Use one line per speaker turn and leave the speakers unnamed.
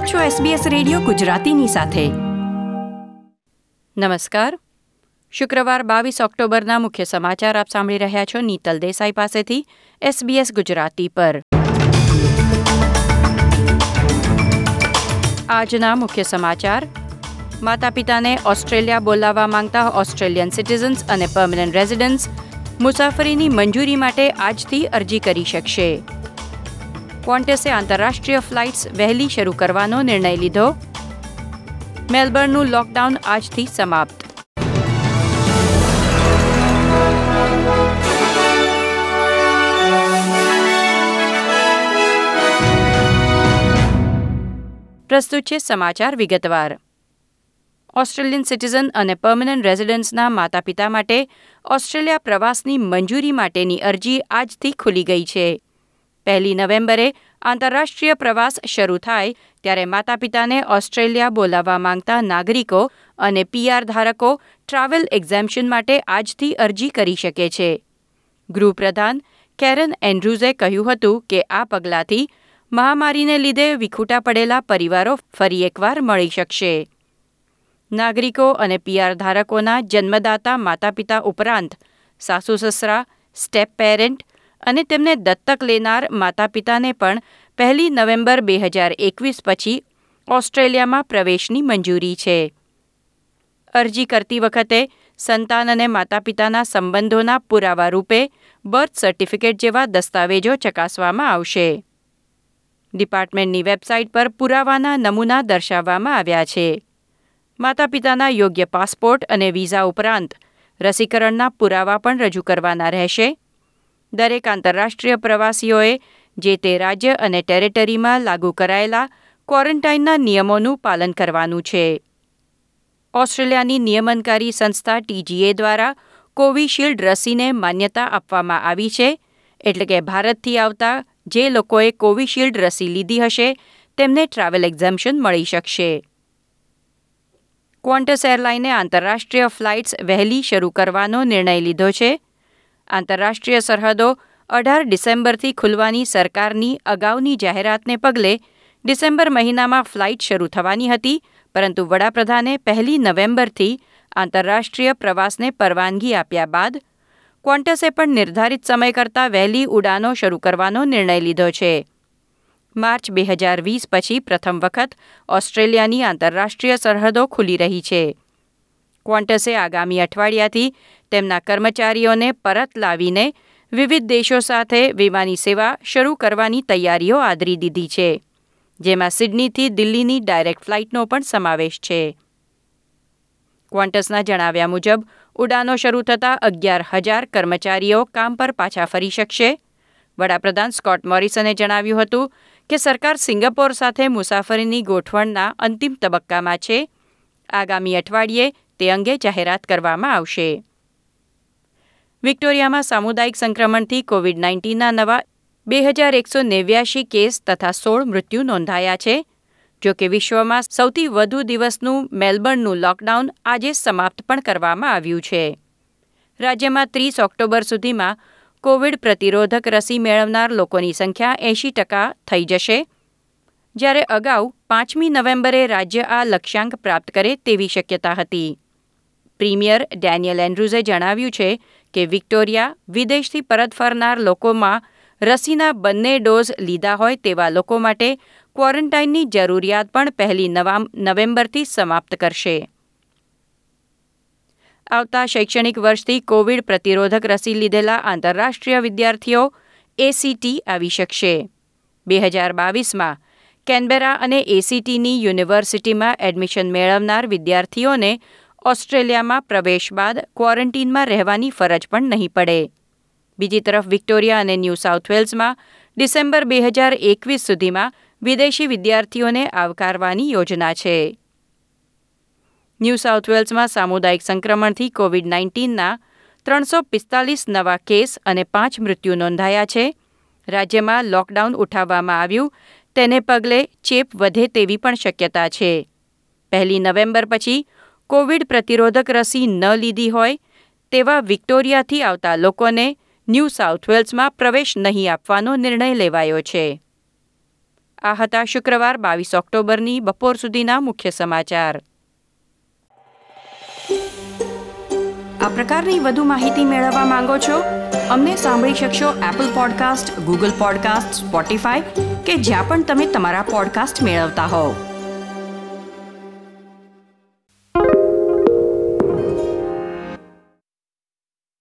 આપ છો SBS radio ગુજરાતીની સાથે. નમસ્કાર. શુક્રવાર બાવીસ ઓક્ટોબરના મુખ્ય સમાચાર આપ સાંભળી રહ્યા છો નીતલ દેસાઈ પાસેથી SBS ગુજરાતી પર. આજના મુખ્ય સમાચાર. માતા પિતાને ઓસ્ટ્રેલિયા બોલાવવા માંગતા ઓસ્ટ્રેલિયન સિટીઝન્સ અને પરમનન્ટ રેઝિડન્ટ્સ મુસાફરીની મંજૂરી માટે આજથી અરજી કરી શકશે. ક્વોન્ટેસે આંતરરાષ્ટ્રીય ફ્લાઇટ્સ વહેલી શરૂ કરવાનો નિર્ણય લીધો. મેલબર્નનું લોકડાઉન આજથી સમાપ્ત. પ્રસ્તુત છે સમાચાર વિગતવાર. ઓસ્ટ્રેલિયન સિટીઝન અને પરમનન્ટ રેઝિડન્સના માતા પિતા માટે ઓસ્ટ્રેલિયા પ્રવાસની મંજૂરી માટેની અરજી આજથી ખુલી ગઈ છે. પહેલી નવેમ્બરે આંતરરાષ્ટ્રીય પ્રવાસ શરૂ થાય ત્યારે માતા પિતાને ઓસ્ટ્રેલિયા બોલાવવા માંગતા નાગરિકો અને પીઆર ધારકો ટ્રાવેલ એક્ઝેમ્પશન માટે આજથી અરજી કરી શકે છે. ગૃહપ્રધાન કેરન એન્ડ્રુઝે કહ્યું હતું કે આ પગલાંથી મહામારીને લીધે વિખૂટા પડેલા પરિવારો ફરી એકવાર મળી શકશે. નાગરિકો અને પીઆર ધારકોના જન્મદાતા માતા પિતા ઉપરાંત સાસુ સસરા, સ્ટેપ પેરેન્ટ અને તેમને દત્તક લેનાર માતા પિતાને પણ પહેલી નવેમ્બર બે હજાર એકવીસ પછી ઓસ્ટ્રેલિયામાં પ્રવેશની મંજૂરી છે. અરજી કરતી વખતે સંતાન અને માતા પિતાના સંબંધોના પુરાવા રૂપે બર્થ સર્ટિફિકેટ જેવા દસ્તાવેજો ચકાસવામાં આવશે. ડિપાર્ટમેન્ટની વેબસાઇટ પર પુરાવાના નમૂના દર્શાવવામાં આવ્યા છે. માતા પિતાના યોગ્ય પાસપોર્ટ અને વિઝા ઉપરાંત રસીકરણના પુરાવા પણ રજૂ કરવાના રહેશે. દરેક આંતરરાષ્ટ્રીય પ્રવાસીઓએ, જે તે રાજ્ય અને ટેરેટરીમાં લાગુ કરાયેલા ક્વોરન્ટાઇનના નિયમોનું પાલન કરવાનું છે. ઓસ્ટ્રેલિયાની નિયમનકારી સંસ્થા ટીજીએ દ્વારા કોવિશિલ્ડ રસીને માન્યતા આપવામાં આવી છે, એટલે કે ભારતથી આવતા જે લોકોએ કોવિશિલ્ડ રસી લીધી હશે, તેમને ટ્રાવેલ એક્ઝામ્શન મળી શકશે. ક્વોન્ટસ એરલાઈને આંતરરાષ્ટ્રીય ફ્લાઇટ્સ વહેલી શરૂ કરવાનો નિર્ણય લીધો છે આંતરરાષ્ટ્રીય સરહદો અઢાર ડિસેમ્બરથી ખુલવાની સરકારની અગાઉની જાહેરાતને પગલે ડિસેમ્બર મહિનામાં ફ્લાઇટ શરૂ થવાની હતી, પરંતુ વડાપ્રધાને પહેલી નવેમ્બરથી આંતરરાષ્ટ્રીય પ્રવાસને પરવાનગી આપ્યા બાદ ક્વોન્ટસે પણ નિર્ધારિત સમય કરતાં વહેલી ઉડાનો શરૂ કરવાનો નિર્ણય લીધો છે. માર્ચ બે હજાર વીસ પછી પ્રથમ વખત ઓસ્ટ્રેલિયાની આંતરરાષ્ટ્રીય સરહદો ખુલી રહી છે. ક્વોન્ટસે આગામી અઠવાડિયાથી તેમના કર્મચારીઓને પરત લાવીને વિવિધ દેશો સાથે વિમાની સેવા શરૂ કરવાની તૈયારીઓ આદરી દીધી છે, જેમાં સિડનીથી દિલ્હીની ડાયરેક્ટ ફ્લાઇટનો પણ સમાવેશ છે. ક્વોન્ટસના જણાવ્યા મુજબ, ઉડાનો શરૂ થતાં અગિયાર હજાર કર્મચારીઓ કામ પર પાછા ફરી શકશે. વડાપ્રધાન સ્કોટ મોરિસને જણાવ્યું હતું કે સરકાર સિંગાપોર સાથે મુસાફરીની ગોઠવણના અંતિમ તબક્કામાં છે. આગામી અઠવાડિયે તે અંગે જાહેરાત કરવામાં આવશે. વિક્ટોરિયામાં સામુદાયિક સંક્રમણથી કોવિડ નાઇન્ટીનના નવા બે હજાર એકસો નેવ્યાશી કેસ તથા સોળ મૃત્યુ નોંધાયા છે, જો કે વિશ્વમાં સૌથી વધુ દિવસનું મેલબર્નનું લોકડાઉન આજે સમાપ્ત પણ કરવામાં આવ્યું છે. રાજ્યમાં ત્રીસ ઓક્ટોબર સુધીમાં કોવિડ પ્રતિરોધક રસી મેળવનાર લોકોની સંખ્યા એંશી ટકા થઈ જશે, જ્યારે અગાઉ પાંચમી નવેમ્બરે રાજ્ય આ લક્ષ્યાંક પ્રાપ્ત કરે તેવી શક્યતા હતી. પ્રીમિયર ડેનિયલ એન્ડ્રુઝે જણાવ્યું છે કે વિક્ટોરિયા વિદેશથી પરત ફરનાર લોકોમાં રસીના બંને ડોઝ લીધા હોય તેવા લોકો માટે ક્વોરન્ટાઇનની જરૂરિયાત પણ પહેલી નવેમ્બરથી સમાપ્ત કરશે. આવતા શૈક્ષણિક વર્ષથી કોવિડ પ્રતિરોધક રસી લીધેલા આંતરરાષ્ટ્રીય વિદ્યાર્થીઓ એસીટી આવી શકશે. બે હજાર બાવીસમાં કેનબેરા અને એસીટીની યુનિવર્સિટીમાં એડમિશન મેળવનાર વિદ્યાર્થીઓને ઓસ્ટ્રેલિયામાં પ્રવેશ બાદ ક્વોરન્ટીનમાં રહેવાની ફરજ પણ નહીં પડે. બીજી તરફ વિક્ટોરિયા અને ન્યૂ સાઉથ વેલ્સમાં ડિસેમ્બર બે હજાર એકવીસ સુધીમાં વિદેશી વિદ્યાર્થીઓને આવકારવાની યોજના છે. ન્યૂ સાઉથ વેલ્સમાં સામુદાયિક સંક્રમણથી કોવિડ નાઇન્ટીનના ત્રણસો પિસ્તાલીસ નવા કેસ અને પાંચ મૃત્યુ નોંધાયા છે. રાજ્યમાં લોકડાઉન ઉઠાવવામાં આવ્યું, તેને પગલે ચેપ વધે તેવી પણ શક્યતા છે. પહેલી નવેમ્બર પછી કોવિડ પ્રતિરોધક રસી ન લીધી હોય, તેવા વિક્ટોરિયાથી આવતા લોકોને ન્યૂ સાઉથ વેલ્સમાં પ્રવેશ નહીં આપવાનો નિર્ણય લેવાયો છે. આ હતા શુક્રવાર બાવીસ ઓક્ટોબરની બપોર સુધીના મુખ્ય સમાચાર. આ પ્રકારની વધુ માહિતી મેળવવા માંગો છો? અમને સાંભળી શકશો Apple podcast Google podcast Spotify કે જ્યાં પણ તમે તમારા પોડકાસ્ટ મેળવતા હોવ.